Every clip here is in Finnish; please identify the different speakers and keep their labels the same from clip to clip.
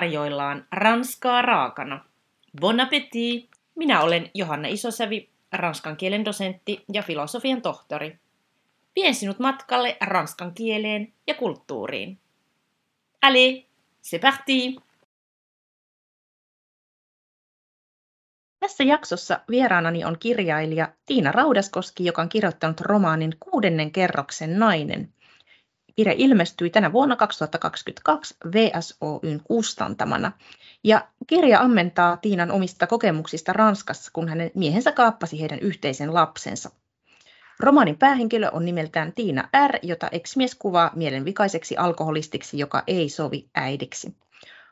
Speaker 1: tarjoillaan ranskaa raakana. Bon appétit! Minä olen Johanna Isosävi, ranskan kielen dosentti ja filosofian tohtori. Vien sinut matkalle ranskan kieleen ja kulttuuriin. Allez, c'est parti! Tässä jaksossa vieraanani on kirjailija Tiina Raudaskoski, joka on kirjoittanut romaanin Kuudennen kerroksen nainen. Kirja ilmestyi tänä vuonna 2022 VSOYn kustantamana. Ja kirja ammentaa Tiinan omista kokemuksista Ranskassa, kun hänen miehensä kaappasi heidän yhteisen lapsensa. Romaanin päähenkilö on nimeltään Tiina R., jota ex-mies kuvaa mielenvikaiseksi alkoholistiksi, joka ei sovi äidiksi.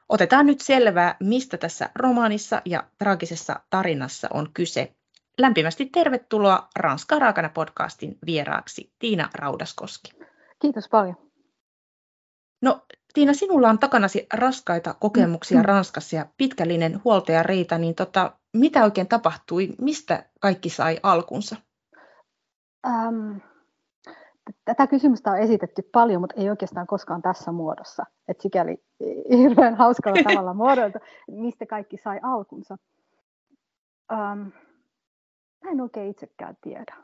Speaker 1: Otetaan nyt selvää, mistä tässä romaanissa ja traagisessa tarinassa on kyse. Lämpimästi tervetuloa Ranska Raakana podcastin vieraaksi Tiina Raudaskoski.
Speaker 2: Kiitos paljon.
Speaker 1: No Tiina, sinulla on takanasi raskaita kokemuksia mm. Ranskassa ja pitkällinen huoltajariita, niin tota, mitä oikein tapahtui? Mistä kaikki sai alkunsa?
Speaker 2: Ähm, tätä kysymystä on esitetty paljon, mutta ei oikeastaan koskaan tässä muodossa. Et sikäli hirveän hauskalla tavalla muodolta, mistä kaikki sai alkunsa. Ähm, mä en oikein itsekään tiedä.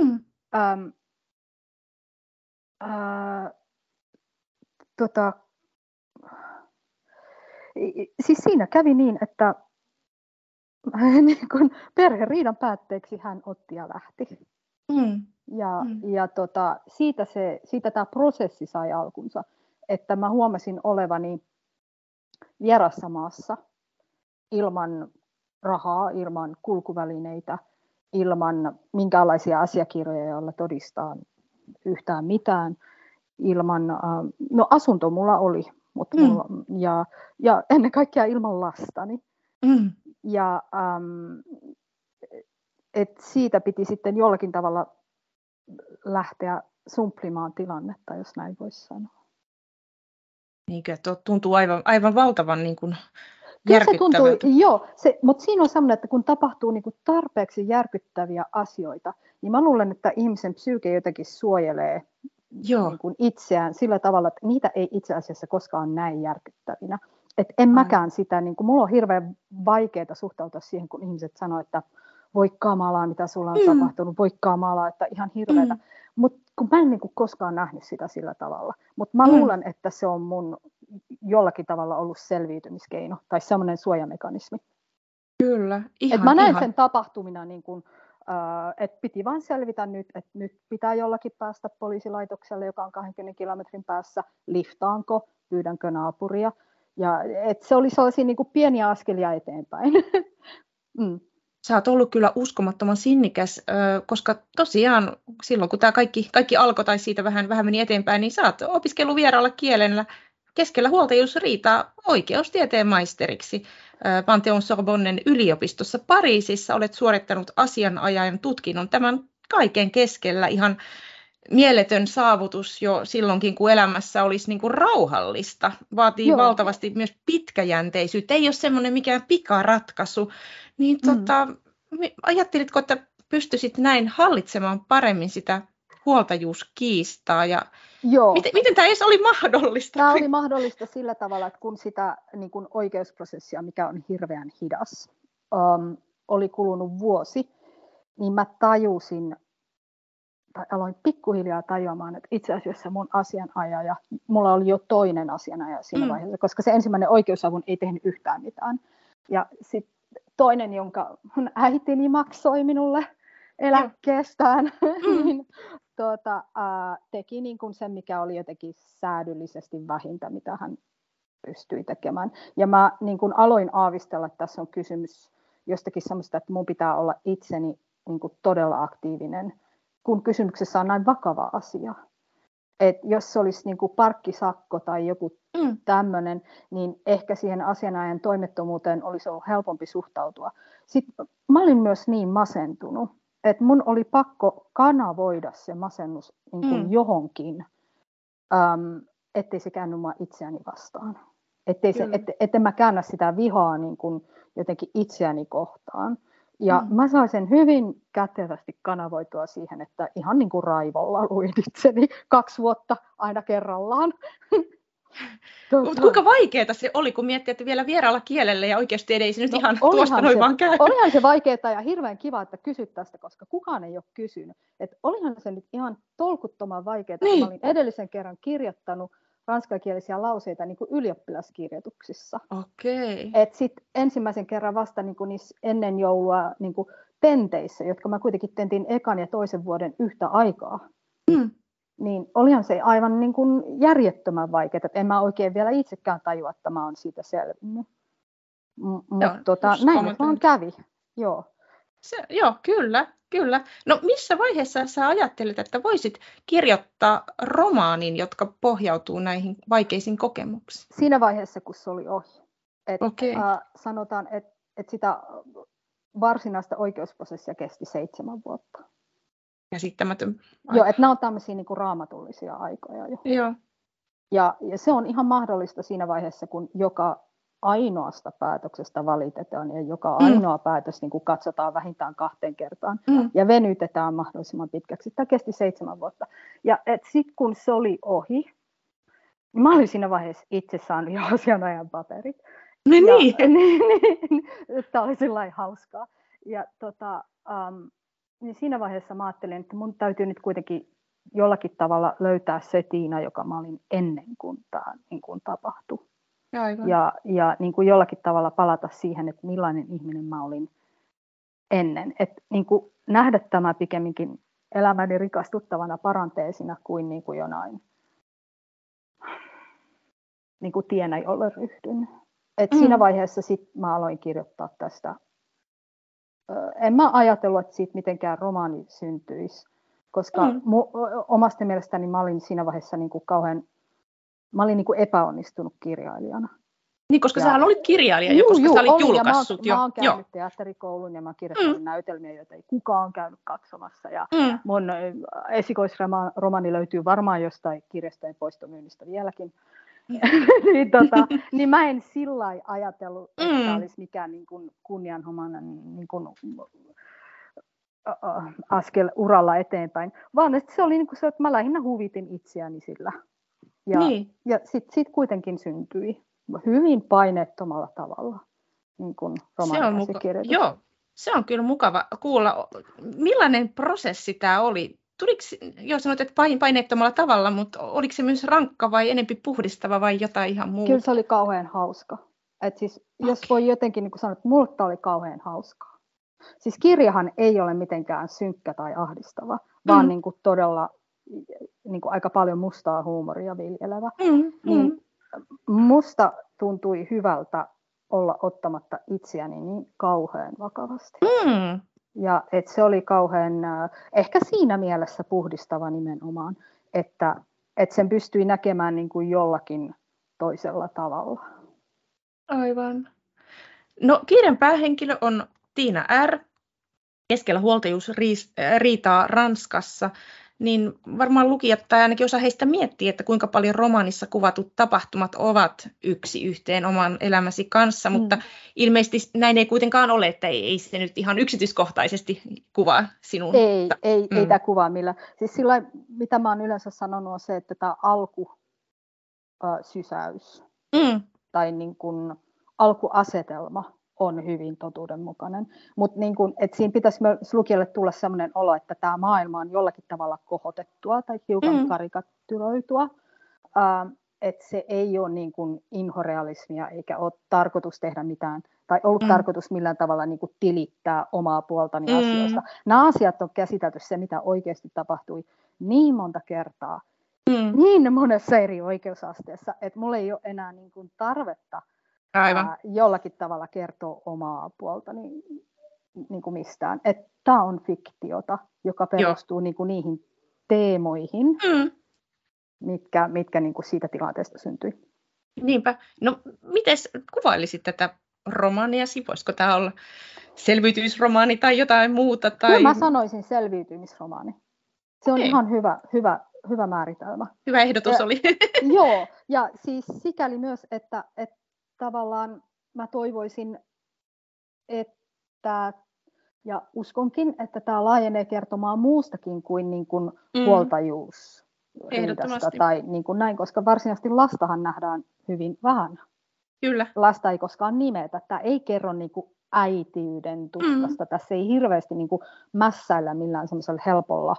Speaker 2: Mm. Ähm, tota, siis siinä kävi niin, että niin kun perheriidan päätteeksi hän otti ja lähti. Mm. Ja, mm. ja tota, siitä, se, siitä tämä prosessi sai alkunsa, että mä huomasin olevani vierassa maassa ilman rahaa, ilman kulkuvälineitä, ilman minkäänlaisia asiakirjoja, joilla todistaa yhtään mitään, ilman, äh, no asunto mulla oli, mutta mm. mulla, ja, ja ennen kaikkea ilman lastani. Mm. Ja ähm, et siitä piti sitten jollakin tavalla lähteä sumplimaan tilannetta, jos näin voisi sanoa.
Speaker 1: Niinkö, tuntuu aivan, aivan valtavan niin kuin
Speaker 2: Kyllä se tuntui, joo, se, mutta siinä on sellainen, että kun tapahtuu niin kuin tarpeeksi järkyttäviä asioita, niin mä luulen, että ihmisen psyyke jotenkin suojelee joo. Niin kuin itseään sillä tavalla, että niitä ei itse asiassa koskaan näin järkyttävinä. Et en Ai. mäkään sitä, niin kuin, mulla on hirveän vaikeaa suhtautua siihen, kun ihmiset sanoo, että voi kamalaa, mitä sulla on mm. tapahtunut, voi kamalaa, että ihan hirveätä. Mm. Mutta kun mä en niin kuin koskaan nähnyt sitä sillä tavalla. Mutta mä mm. luulen, että se on mun jollakin tavalla ollut selviytymiskeino tai semmoinen suojamekanismi.
Speaker 1: Kyllä, ihan,
Speaker 2: Et mä näen ihan. sen tapahtumina, niin kuin, äh, että piti vain selvitä nyt, että nyt pitää jollakin päästä poliisilaitokselle, joka on 20 kilometrin päässä, liftaanko, pyydänkö naapuria. Ja, et se oli sellaisia niin kuin pieniä askelia eteenpäin.
Speaker 1: mm sä oot ollut kyllä uskomattoman sinnikäs, koska tosiaan silloin kun tämä kaikki, kaikki alkoi tai siitä vähän, vähän meni eteenpäin, niin sä oot opiskellut vieraalla kielellä keskellä huoltajuusriitaa oikeustieteen maisteriksi Pantheon Sorbonnen yliopistossa Pariisissa. Olet suorittanut asianajajan tutkinnon tämän kaiken keskellä ihan mieletön saavutus jo silloinkin, kun elämässä olisi niin kuin rauhallista. Vaatii Joo. valtavasti myös pitkäjänteisyyttä. Ei ole semmoinen mikään pikaratkaisu. Niin mm. tota, ajattelitko, että pystyisit näin hallitsemaan paremmin sitä huoltajuuskiistaa ja Joo. Miten, miten tämä edes oli mahdollista?
Speaker 2: Tämä oli mahdollista sillä tavalla, että kun sitä niin kun oikeusprosessia, mikä on hirveän hidas, um, oli kulunut vuosi, niin mä tajusin tai aloin pikkuhiljaa tajuamaan, että itse asiassa mun asianajaja, mulla oli jo toinen asianajaja siinä mm. vaiheessa, koska se ensimmäinen oikeusavun ei tehnyt yhtään mitään. Ja sitten toinen, jonka mun äitini maksoi minulle eläkkeestään, mm. niin tuota, äh, teki niin kuin sen, mikä oli jotenkin säädyllisesti vähintä, mitä hän pystyi tekemään. Ja mä niin kuin aloin aavistella, että tässä on kysymys jostakin sellaista, että mun pitää olla itseni niin kuin todella aktiivinen kun kysymyksessä on näin vakava asia. Et jos se olisi niin kuin parkkisakko tai joku mm. tämmöinen, niin ehkä siihen asianajan toimettomuuteen olisi ollut helpompi suhtautua. Sitten mä olin myös niin masentunut, että mun oli pakko kanavoida se masennus niin kuin mm. johonkin, äm, ettei se käänny mua itseäni vastaan. Ettei se, et, ette mä käännä sitä vihaa niin kuin jotenkin itseäni kohtaan. Ja mm. mä sain sen hyvin kätevästi kanavoitua siihen, että ihan niin kuin raivolla luin itseni kaksi vuotta aina kerrallaan.
Speaker 1: Mutta kuinka vaikeaa se oli, kun miettii, että vielä vieraalla kielellä ja oikeasti ei se nyt no, ihan tuosta noin
Speaker 2: se,
Speaker 1: vaan käy.
Speaker 2: Olihan se vaikeaa ja hirveän kiva, että kysyt tästä, koska kukaan ei ole kysynyt. Et olihan se nyt ihan tolkuttoman vaikeaa, niin. mä olin edellisen kerran kirjoittanut ranskakielisiä lauseita niin kuin ylioppilaskirjoituksissa.
Speaker 1: Okei.
Speaker 2: Et sit ensimmäisen kerran vasta niin kuin niissä ennen joulua niin kuin tenteissä, jotka mä kuitenkin tentin ekan ja toisen vuoden yhtä aikaa. Mm niin olihan se aivan niin kuin järjettömän vaikeaa, että en mä oikein vielä itsekään tajua, että mä oon siitä selvinnyt. Mutta tota, näin nyt vaan kävi, joo.
Speaker 1: Se, joo, kyllä, kyllä. No missä vaiheessa sä ajattelit, että voisit kirjoittaa romaanin, jotka pohjautuu näihin vaikeisiin kokemuksiin?
Speaker 2: Siinä vaiheessa, kun se oli ohi. Et, okay. äh, sanotaan, että et sitä varsinaista oikeusprosessia kesti seitsemän vuotta
Speaker 1: käsittämätön.
Speaker 2: Aika. Joo, että nämä on tämmöisiä niin kuin raamatullisia aikoja jo.
Speaker 1: Joo.
Speaker 2: Ja, ja se on ihan mahdollista siinä vaiheessa, kun joka ainoasta päätöksestä valitetaan ja joka mm. ainoa päätös niin kuin katsotaan vähintään kahteen kertaan mm. ja venytetään mahdollisimman pitkäksi. Tämä kesti seitsemän vuotta. Ja sitten kun se oli ohi, niin mä olin siinä vaiheessa itse saanut jo asianajan paperit.
Speaker 1: No niin.
Speaker 2: Ja, niin, niin, tämä oli sillä hauskaa. Ja tota, um, niin siinä vaiheessa mä ajattelin, että mun täytyy nyt kuitenkin jollakin tavalla löytää se Tiina, joka mä olin ennen kuin tämä niin kuin tapahtui.
Speaker 1: Aivan.
Speaker 2: Ja, ja niin kuin jollakin tavalla palata siihen, että millainen ihminen mä olin ennen. Et niin kuin nähdä tämä pikemminkin elämäni rikastuttavana paranteesina kuin, niin kuin jonain niin kuin tienä, jolle ryhdyn. Et mm. Siinä vaiheessa sit mä aloin kirjoittaa tästä en mä ajatellut, että siitä mitenkään romaani syntyisi, koska mm. mu, omasta mielestäni mä olin siinä vaiheessa niin kuin kauhean, mä olin niin kuin epäonnistunut kirjailijana.
Speaker 1: Niin, koska ja, sähän olit kirjailija jo, koska juu, sä olit oli, julkaissut
Speaker 2: ja mä, jo. Mä oon käynyt joo. teatterikoulun ja mä kirjoitin mm. näytelmiä, joita ei kukaan käynyt katsomassa. Ja mm. mun esikoisromani löytyy varmaan jostain kirjastojen poistomyynnistä vieläkin. niin, tota, niin mä en sillä ajatellut, että mm. olisi mikään niin kuin kunnianhomainen niin kuin, askel uralla eteenpäin, vaan että se oli niin kuin se, että mä lähinnä huvitin itseäni sillä. Ja, niin. ja sitten sit kuitenkin syntyi hyvin paineettomalla tavalla niin kuin se on muka-
Speaker 1: Joo, se on kyllä mukava kuulla. Millainen prosessi tämä oli? Tuliko, jo sanoit, että paineettomalla tavalla, mutta oliko se myös rankka vai enempi puhdistava vai jotain ihan muuta?
Speaker 2: Kyllä se oli kauhean hauska. Et siis, okay. Jos voi jotenkin niin sanoa, että mulle oli kauhean hauskaa. Siis kirjahan ei ole mitenkään synkkä tai ahdistava, vaan mm. niin kuin todella niin kuin aika paljon mustaa huumoria viljelevä. Mm, niin mm. Musta tuntui hyvältä olla ottamatta itseäni niin kauhean vakavasti.
Speaker 1: Mm.
Speaker 2: Ja et se oli kauhean, äh, ehkä siinä mielessä puhdistava nimenomaan, että et sen pystyi näkemään niin kuin jollakin toisella tavalla.
Speaker 1: Aivan. No kirjan päähenkilö on Tiina R. Keskellä huoltajuusriitaa Ranskassa niin varmaan lukijat tai ainakin osa heistä miettii, että kuinka paljon romaanissa kuvatut tapahtumat ovat yksi yhteen oman elämäsi kanssa, mm. mutta ilmeisesti näin ei kuitenkaan ole, että ei, ei se nyt ihan yksityiskohtaisesti kuvaa sinun.
Speaker 2: Ei, ei, mm. ei tämä kuvaa millä. Siis sillä, mitä mä oon yleensä sanonut, on se, että tämä alkusysäys mm. tai niin kuin alkuasetelma on hyvin totuudenmukainen. Mutta niin siinä pitäisi myös lukijalle tulla sellainen olo, että tämä maailma on jollakin tavalla kohotettua tai hiukan mm. karikattyroitua. Uh, että se ei ole niin kuin inhorealismia eikä ole tarkoitus tehdä mitään tai ollut mm. tarkoitus millään tavalla niin kuin tilittää omaa puoltani mm. asioista. Nämä asiat on käsitelty se, mitä oikeasti tapahtui niin monta kertaa, mm. niin monessa eri oikeusasteessa, että mulla ei ole enää niin kuin tarvetta
Speaker 1: Aivan. Ää,
Speaker 2: jollakin tavalla kertoo omaa puolta niin, niin kuin mistään. Tämä on fiktiota, joka perustuu niin kuin niihin teemoihin, mm. mitkä, mitkä niin kuin siitä tilanteesta syntyi.
Speaker 1: Niinpä. No, miten kuvailisit tätä romaaniasi? Voisiko tämä olla selviytymisromaani tai jotain muuta? Tai...
Speaker 2: Kyllä mä sanoisin selviytymisromaani. Se on okay. ihan hyvä, hyvä, hyvä määritelmä.
Speaker 1: Hyvä ehdotus ja, oli.
Speaker 2: joo, ja siis sikäli myös, että, että tavallaan mä toivoisin, että ja uskonkin, että tämä laajenee kertomaan muustakin kuin, niin kuin mm. huoltajuus tai niin kuin näin, koska varsinaisesti lastahan nähdään hyvin vähän.
Speaker 1: Kyllä.
Speaker 2: Lasta ei koskaan nimetä. Tämä ei kerro niin kuin äitiyden tuskasta. Mm. Tässä ei hirveästi niin kuin mässäillä millään semmoisella helpolla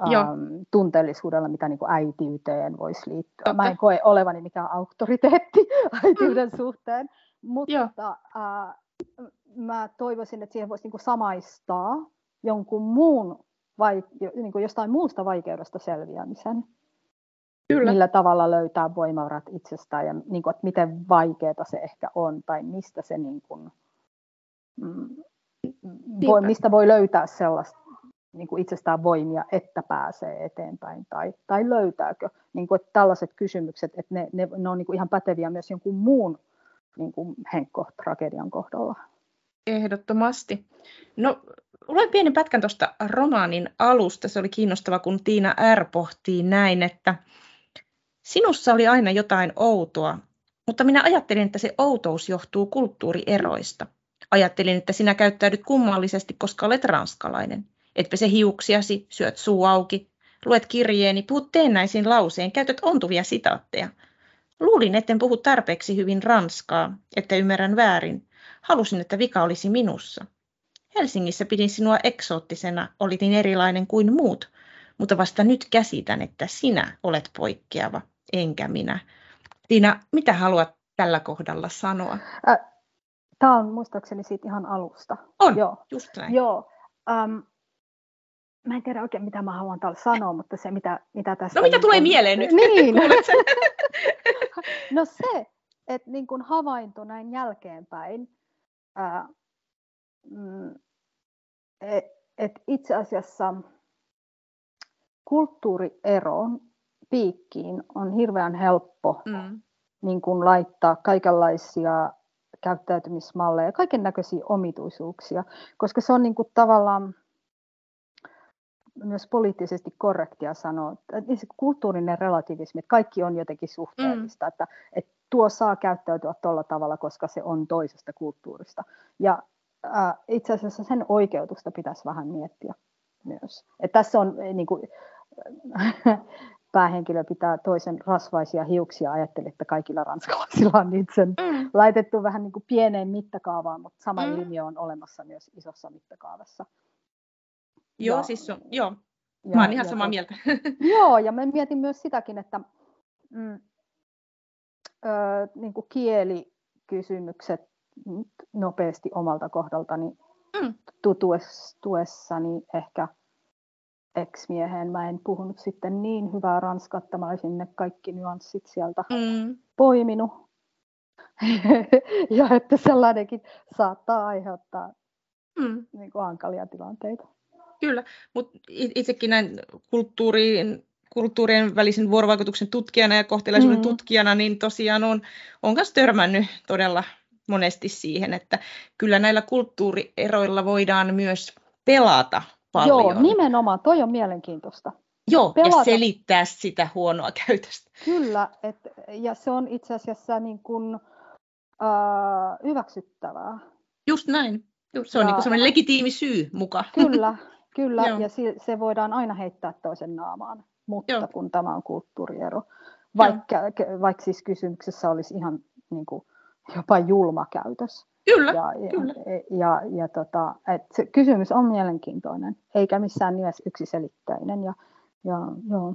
Speaker 2: ähm, tunteellisuudella, mitä niin kuin äitiyteen voisi liittyä. Totta. Mä en koe olevani mikään auktoriteetti äitiyden mm. suhteen, mutta äh, mä toivoisin, että siihen voisi niin kuin samaistaa jonkun muun vai, niin kuin jostain muusta vaikeudesta selviämisen. Kyllä. Millä tavalla löytää voimavarat itsestään ja niin kuin, että miten vaikeaa se ehkä on tai mistä se niin kuin, mm, voi, mistä voi löytää sellaista niin kuin itsestään voimia, että pääsee eteenpäin tai, tai löytääkö. Niin kuin, että tällaiset kysymykset, että ne, ne, ne on niin kuin ihan päteviä myös jonkun muun niin kuin Henkko-tragedian kohdalla.
Speaker 1: Ehdottomasti. No, luen pienen pätkän tuosta romaanin alusta. Se oli kiinnostava, kun Tiina R. pohtii näin, että sinussa oli aina jotain outoa, mutta minä ajattelin, että se outous johtuu kulttuurieroista. Ajattelin, että sinä käyttäydyt kummallisesti, koska olet ranskalainen. Et pese hiuksiasi, syöt suu auki, luet kirjeeni, puhut teennäisin lauseen, käytät ontuvia sitaatteja. Luulin, etten puhu tarpeeksi hyvin ranskaa, että ymmärrän väärin. Halusin, että vika olisi minussa. Helsingissä pidin sinua eksoottisena, olit niin erilainen kuin muut, mutta vasta nyt käsitän, että sinä olet poikkeava, enkä minä. Tiina, mitä haluat tällä kohdalla sanoa?
Speaker 2: Tämä on muistaakseni siitä ihan alusta.
Speaker 1: On, Joo. just näin.
Speaker 2: Joo. Um, mä en tiedä oikein, mitä mä haluan täällä sanoa, mutta se, mitä, mitä tässä...
Speaker 1: No mitä tulee on... mieleen nyt?
Speaker 2: Niin. no se, että niin kuin havainto näin jälkeenpäin, ää, mm, että et itse asiassa kulttuurieron piikkiin on hirveän helppo mm. niin kuin laittaa kaikenlaisia käyttäytymismalleja, kaiken näköisiä omituisuuksia, koska se on niin kuin tavallaan myös poliittisesti korrektia sanoa, että se kulttuurinen relativismi, että kaikki on jotenkin suhteellista, mm. että, että tuo saa käyttäytyä tuolla tavalla, koska se on toisesta kulttuurista. Ja äh, itse asiassa sen oikeutusta pitäisi vähän miettiä myös. että tässä on niin kuin, päähenkilö pitää toisen rasvaisia hiuksia, ajattelee, että kaikilla ranskalaisilla on niitä sen mm. laitettu vähän niin kuin pieneen mittakaavaan, mutta sama mm. ilmiö on olemassa myös isossa mittakaavassa.
Speaker 1: Joo, ja, siis on, joo. Ja, mä oon ihan samaa mieltä.
Speaker 2: Joo, ja mä mietin myös sitäkin, että mm, ö, niin kuin kielikysymykset nopeasti omalta kohdaltani mm. tutuessani ehkä ex-mieheen. Mä en puhunut sitten niin hyvää ranskaa, että mä olisin ne kaikki nyanssit sieltä mm. poiminut. ja että sellainenkin saattaa aiheuttaa mm. niin kuin hankalia tilanteita.
Speaker 1: Kyllä, mutta itsekin näin kulttuuriin, kulttuurien välisen vuorovaikutuksen tutkijana ja kohtelaisuuden mm. tutkijana, niin tosiaan on, on myös törmännyt todella monesti siihen, että kyllä näillä kulttuurieroilla voidaan myös pelata paljon.
Speaker 2: Joo, nimenomaan, toi on mielenkiintoista.
Speaker 1: Joo, pelata. ja selittää sitä huonoa käytöstä.
Speaker 2: Kyllä, et, ja se on itse asiassa niin kuin, äh, hyväksyttävää.
Speaker 1: Just näin. Just, se on ja, niin semmoinen legitiimi syy muka.
Speaker 2: Kyllä, Kyllä, Joo. ja se, se voidaan aina heittää toisen naamaan, mutta Joo. kun tämä on kulttuuriero, vaikka, vaikka siis kysymyksessä olisi ihan niin kuin, jopa julma käytös.
Speaker 1: Kyllä,
Speaker 2: ja,
Speaker 1: kyllä.
Speaker 2: Ja, ja, ja tota, et se kysymys on mielenkiintoinen, eikä missään nimessä yksiselitteinen. Ja, ja, joo.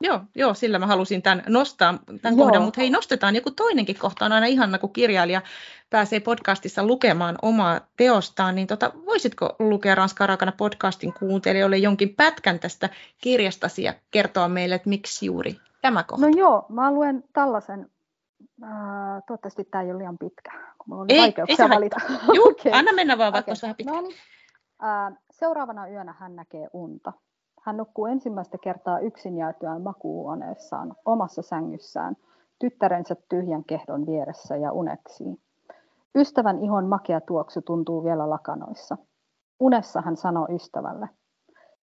Speaker 1: Joo, joo, sillä mä halusin tämän nostaa tämän joo. kohdan, mutta hei nostetaan joku toinenkin kohta on aina ihana, kun kirjailija pääsee podcastissa lukemaan omaa teostaan, niin tota, voisitko lukea Ranskaa raakana podcastin kuuntelijoille jonkin pätkän tästä kirjastasi ja kertoa meille, että miksi juuri tämä kohta?
Speaker 2: No joo, mä luen tällaisen, äh, toivottavasti tämä ei ole liian pitkä, kun mulla oli ei, vaikeuksia ei valita.
Speaker 1: Juu, okay. anna mennä vaan, vaikka okay. vähän pitkä. No niin.
Speaker 2: äh, seuraavana yönä hän näkee unta. Hän nukkuu ensimmäistä kertaa yksin jäätyään makuuhuoneessaan, omassa sängyssään, tyttärensä tyhjän kehdon vieressä ja uneksii. Ystävän ihon makea tuoksu tuntuu vielä lakanoissa. Unessa hän sanoo ystävälle,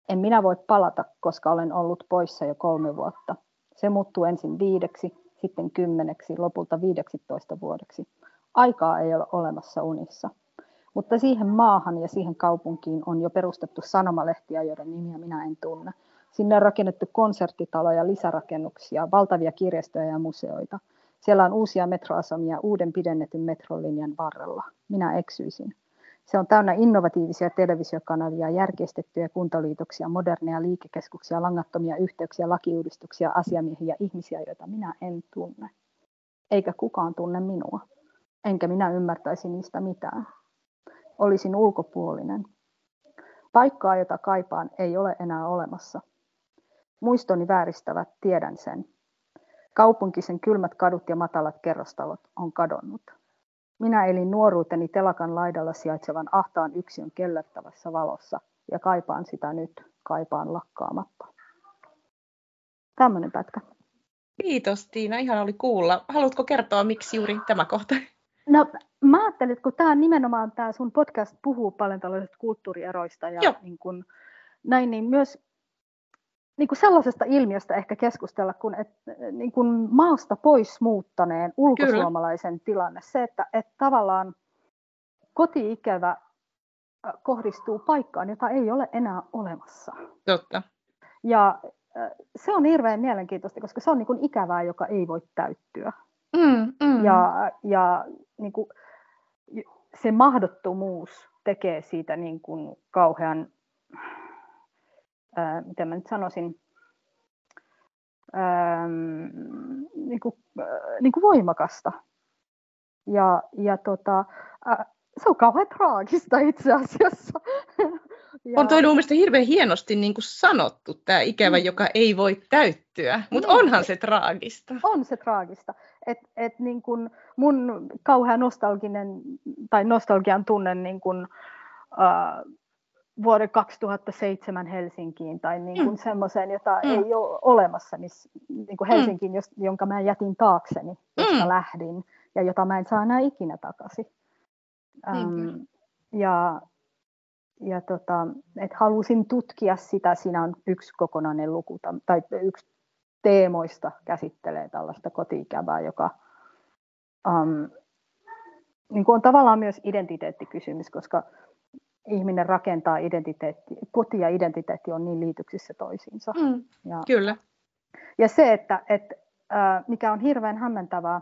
Speaker 2: en minä voi palata, koska olen ollut poissa jo kolme vuotta. Se muuttuu ensin viideksi, sitten kymmeneksi, lopulta viideksitoista vuodeksi. Aikaa ei ole olemassa unissa. Mutta siihen maahan ja siihen kaupunkiin on jo perustettu sanomalehtiä, joiden nimiä minä en tunne. Sinne on rakennettu konserttitaloja, lisärakennuksia, valtavia kirjastoja ja museoita. Siellä on uusia metroasemia uuden pidennetyn metrolinjan varrella. Minä eksyisin. Se on täynnä innovatiivisia televisiokanavia, järkeistettyjä kuntaliitoksia, moderneja liikekeskuksia, langattomia yhteyksiä, lakiuudistuksia, asiamiehiä, ihmisiä, joita minä en tunne. Eikä kukaan tunne minua. Enkä minä ymmärtäisi niistä mitään. Olisin ulkopuolinen. Paikkaa, jota kaipaan, ei ole enää olemassa. Muistoni vääristävät, tiedän sen. Kaupunkisen kylmät kadut ja matalat kerrostalot on kadonnut. Minä elin nuoruuteni telakan laidalla sijaitsevan ahtaan yksion kellertävässä valossa ja kaipaan sitä nyt, kaipaan lakkaamatta. Tämmöinen pätkä.
Speaker 1: Kiitos Tiina, ihan oli kuulla. Haluatko kertoa, miksi juuri tämä kohta?
Speaker 2: No mä ajattelin, että kun tämä nimenomaan tämä sun podcast puhuu paljon tällaisista kulttuurieroista ja niin kun, näin, niin myös niin kuin sellaisesta ilmiöstä ehkä keskustella, kun et, niin kuin maasta pois muuttaneen ulkosuomalaisen Kyllä. tilanne. Se, että, että tavallaan koti-ikävä äh, kohdistuu paikkaan, jota ei ole enää olemassa.
Speaker 1: Totta.
Speaker 2: Ja äh, se on hirveän mielenkiintoista, koska se on niin kuin ikävää, joka ei voi täyttyä.
Speaker 1: Mm, mm.
Speaker 2: Ja, ja niin kuin, se mahdottomuus tekee siitä niin kuin kauhean ää, miten mä nyt sanoisin, ää, niin kuin, ää, niin kuin voimakasta. Ja, ja tota, ää, se on kauhean traagista itse asiassa.
Speaker 1: Ja... On toi mielestäni hirveän hienosti niin kuin sanottu, tämä ikävä, mm. joka ei voi täyttyä, mutta niin. onhan se traagista.
Speaker 2: On se traagista. Et, et niin kuin mun kauhean nostalginen tai nostalgian tunne niin kuin, uh, vuoden 2007 Helsinkiin tai niin kuin mm. semmoiseen, jota mm. ei ole olemassa, miss, niin kuin mm. Helsinkiin, jos, jonka mä jätin taakseni, josta mm. lähdin ja jota mä en saa enää ikinä takaisin. Ähm, ja ja tota, et halusin tutkia sitä, siinä on yksi kokonainen luku, tai yksi teemoista käsittelee tällaista kotiikävää, joka um, niin kuin on tavallaan myös identiteettikysymys, koska ihminen rakentaa identiteetti, koti ja identiteetti on niin liityksissä toisiinsa.
Speaker 1: Mm, ja, kyllä.
Speaker 2: Ja se, että, että mikä on hirveän hämmentävää,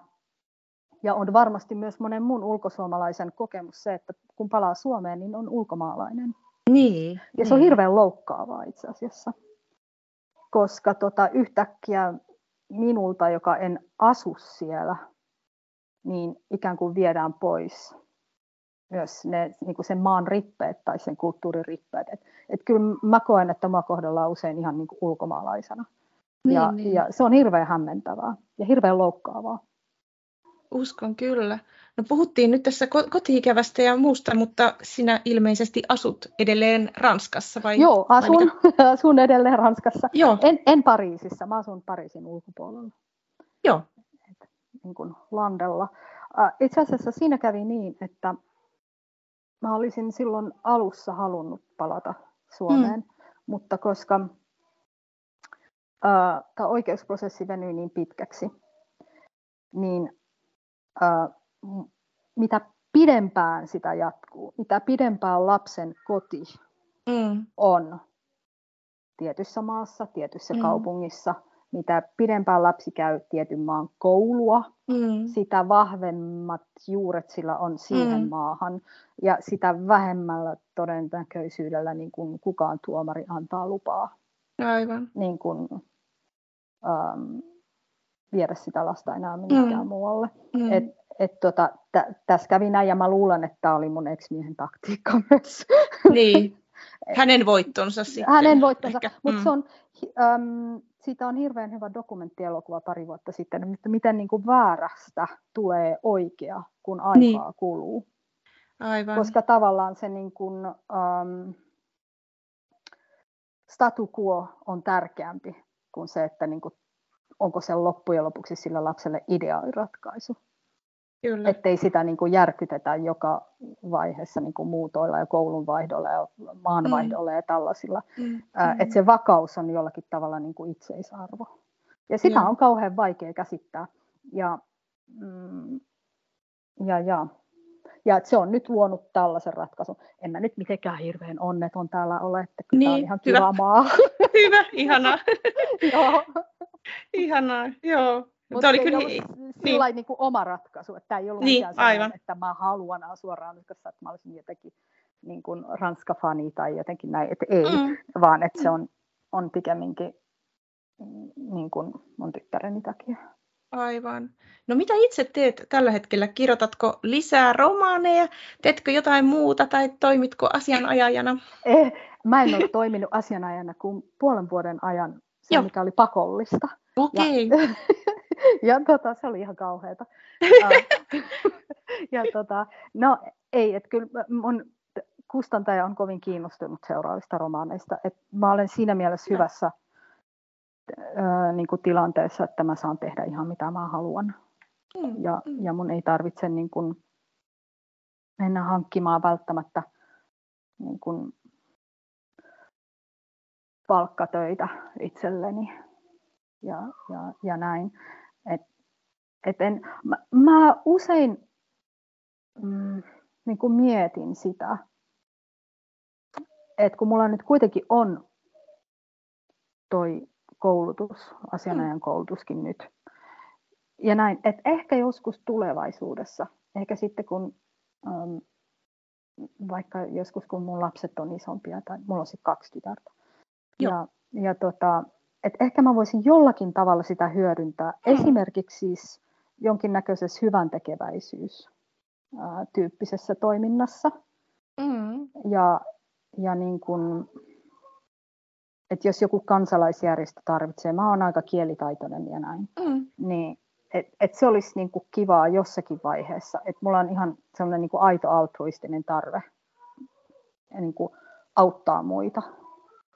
Speaker 2: ja on varmasti myös monen muun ulkosuomalaisen kokemus se, että kun palaa Suomeen, niin on ulkomaalainen.
Speaker 1: Niin.
Speaker 2: Ja se on niin. hirveän loukkaavaa itse asiassa. Koska tota, yhtäkkiä minulta, joka en asu siellä, niin ikään kuin viedään pois myös ne, niin kuin sen maan rippeet tai sen kulttuurin rippeet. Et, et kyllä mä koen, että mä kohdellaan usein ihan niin kuin ulkomaalaisena. Niin, ja, niin. ja se on hirveän hämmentävää ja hirveän loukkaavaa.
Speaker 1: Uskon kyllä. No puhuttiin nyt tässä kotiikävästä ja muusta, mutta sinä ilmeisesti asut edelleen Ranskassa vai?
Speaker 2: Joo, asun, vai asun edelleen Ranskassa. Joo. En, en Pariisissa, mä asun Pariisin ulkopuolella.
Speaker 1: Joo.
Speaker 2: Et, niin kuin landella. Itse asiassa siinä kävi niin, että Mä olisin silloin alussa halunnut palata Suomeen, mm. mutta koska äh, tämä oikeusprosessi venyi niin pitkäksi, niin mitä pidempään sitä jatkuu, mitä pidempään lapsen koti mm. on tietyssä maassa, tietyssä mm. kaupungissa, mitä pidempään lapsi käy tietyn maan koulua, mm. sitä vahvemmat juuret sillä on siihen mm. maahan ja sitä vähemmällä todennäköisyydellä niin kuin kukaan tuomari antaa lupaa
Speaker 1: Aivan.
Speaker 2: Niin kuin, viedä sitä lasta enää minnekään mm. muualle. Mm. Et, et tota, tä, tässä kävi näin ja mä luulen, että tämä oli mun ex-miehen taktiikka myös.
Speaker 1: Niin, hänen voittonsa sitten.
Speaker 2: Hänen voittonsa, mutta mm. se on, äm, siitä on hirveän hyvä dokumenttielokuva pari vuotta sitten, että miten niin kuin väärästä tulee oikea, kun aikaa niin. kuluu.
Speaker 1: Aivan.
Speaker 2: Koska tavallaan se niin kuin, um, statu quo on tärkeämpi kuin se, että niin kuin, onko se loppujen lopuksi sillä lapselle ideaaliratkaisu.
Speaker 1: Kyllä.
Speaker 2: Ettei sitä niin kuin järkytetä joka vaiheessa niin kuin muutoilla ja koulunvaihdolla ja maanvaihdolla mm. ja tällaisilla. Mm. Äh, että se vakaus on jollakin tavalla niin kuin itseisarvo. Ja sitä ja. on kauhean vaikea käsittää. Ja, mm, ja, ja. Ja se on nyt luonut tällaisen ratkaisun. En mä nyt mitenkään hirveän onneton täällä ole, että kyllä niin, on ihan hyvä. kiva maa.
Speaker 1: hyvä, ihanaa. joo. ihanaa, joo.
Speaker 2: Mutta oli kyllä niin, sillä niin. kuin oma ratkaisu, että tämä ei ollut
Speaker 1: niin, aivan.
Speaker 2: että mä haluan asua Ranskassa, että mä olisin jotenkin niin kuin Ranska-fani tai jotenkin näin, että ei, mm. vaan että se on, on pikemminkin mm, niin kuin mun tyttäreni takia.
Speaker 1: Aivan. No mitä itse teet tällä hetkellä? Kirjoitatko lisää romaaneja? Teetkö jotain muuta tai toimitko asianajajana?
Speaker 2: Eh, mä en ole toiminut asianajana kuin puolen vuoden ajan, se mikä oli pakollista.
Speaker 1: Okei.
Speaker 2: Okay. Ja, ja tota, se oli ihan kauheata. ja tota, no ei, että kyllä mun kustantaja on kovin kiinnostunut seuraavista romaaneista. Et mä olen siinä mielessä hyvässä ää, niin kuin tilanteessa, että mä saan tehdä ihan mitä mä haluan. Mm. Ja, ja mun ei tarvitse niin kuin, mennä hankkimaan välttämättä niin kuin, palkkatöitä itselleni ja, ja, ja näin. Et, et en, mä, mä usein mm, niin kuin mietin sitä, että kun mulla nyt kuitenkin on toi koulutus, asianajan koulutuskin nyt, ja näin, että ehkä joskus tulevaisuudessa, ehkä sitten kun ähm, vaikka joskus kun mun lapset on isompia, tai mulla on sitten kaksi tytärtä, ja, ja tota, että ehkä mä voisin jollakin tavalla sitä hyödyntää, mm. esimerkiksi siis jonkinnäköisessä hyvän tekeväisyys tyyppisessä toiminnassa. Mm. Ja, ja niin kun, että jos joku kansalaisjärjestö tarvitsee, mä oon aika kielitaitoinen ja näin, mm. niin et, et se olisi niin kuin kivaa jossakin vaiheessa. Et mulla on ihan sellainen niin kuin aito altruistinen tarve ja niin kuin auttaa muita.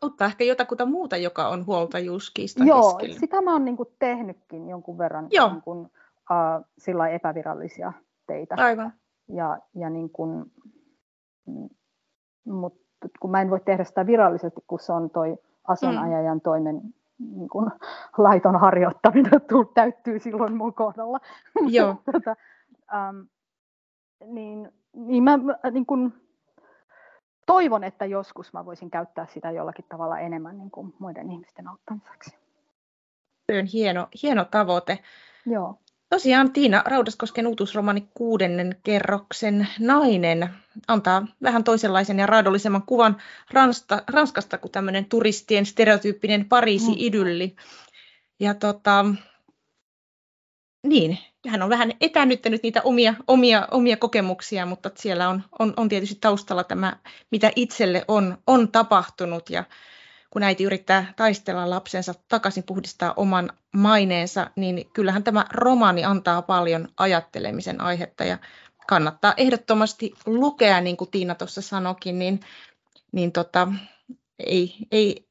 Speaker 1: Auttaa ehkä jotakuta muuta, joka on huoltajuuskiista
Speaker 2: Joo,
Speaker 1: keskellä.
Speaker 2: sitä mä oon niin kuin tehnytkin jonkun verran Joo. Niin kuin, uh, sillä epävirallisia teitä.
Speaker 1: Aivan.
Speaker 2: Ja, ja niin kuin, mm, mutta kun mä en voi tehdä sitä virallisesti, kun se on toi asianajajan toimen niin kun, laiton harjoittaminen täyttyy silloin mun kohdalla.
Speaker 1: Joo.
Speaker 2: tota, um, niin, niin mä niin kun, toivon, että joskus mä voisin käyttää sitä jollakin tavalla enemmän niin kuin muiden ihmisten auttamiseksi.
Speaker 1: Se on hieno, hieno tavoite.
Speaker 2: Joo.
Speaker 1: Tosiaan Tiina Raudaskosken uutuusromani Kuudennen kerroksen nainen antaa vähän toisenlaisen ja raadollisemman kuvan Ransta, Ranskasta kuin tämmöinen turistien stereotyyppinen Pariisi-idylli. Mm. Ja tota, niin, hän on vähän etännyttänyt niitä omia, omia, omia kokemuksia, mutta siellä on, on, on tietysti taustalla tämä, mitä itselle on, on tapahtunut ja kun äiti yrittää taistella lapsensa takaisin puhdistaa oman maineensa, niin kyllähän tämä romaani antaa paljon ajattelemisen aihetta ja kannattaa ehdottomasti lukea, niin kuin Tiina tuossa sanokin, niin, niin tota, ei, ei,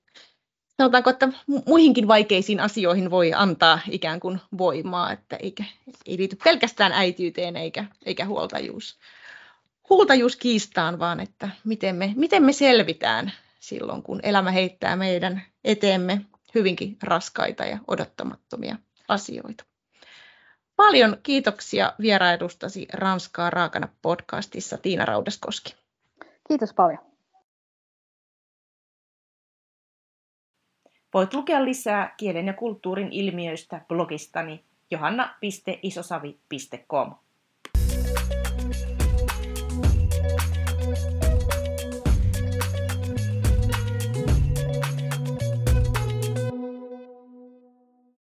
Speaker 1: sanotaanko, että muihinkin vaikeisiin asioihin voi antaa ikään kuin voimaa, että eikä, ei liity pelkästään äitiyteen eikä, eikä huoltajuus, huoltajuus kiistaan, vaan että miten me, miten me selvitään silloin, kun elämä heittää meidän eteemme hyvinkin raskaita ja odottamattomia asioita. Paljon kiitoksia vierailustasi Ranskaa raakana podcastissa Tiina Raudaskoski.
Speaker 2: Kiitos paljon.
Speaker 1: Voit lukea lisää kielen ja kulttuurin ilmiöistä blogistani johanna.isosavi.com.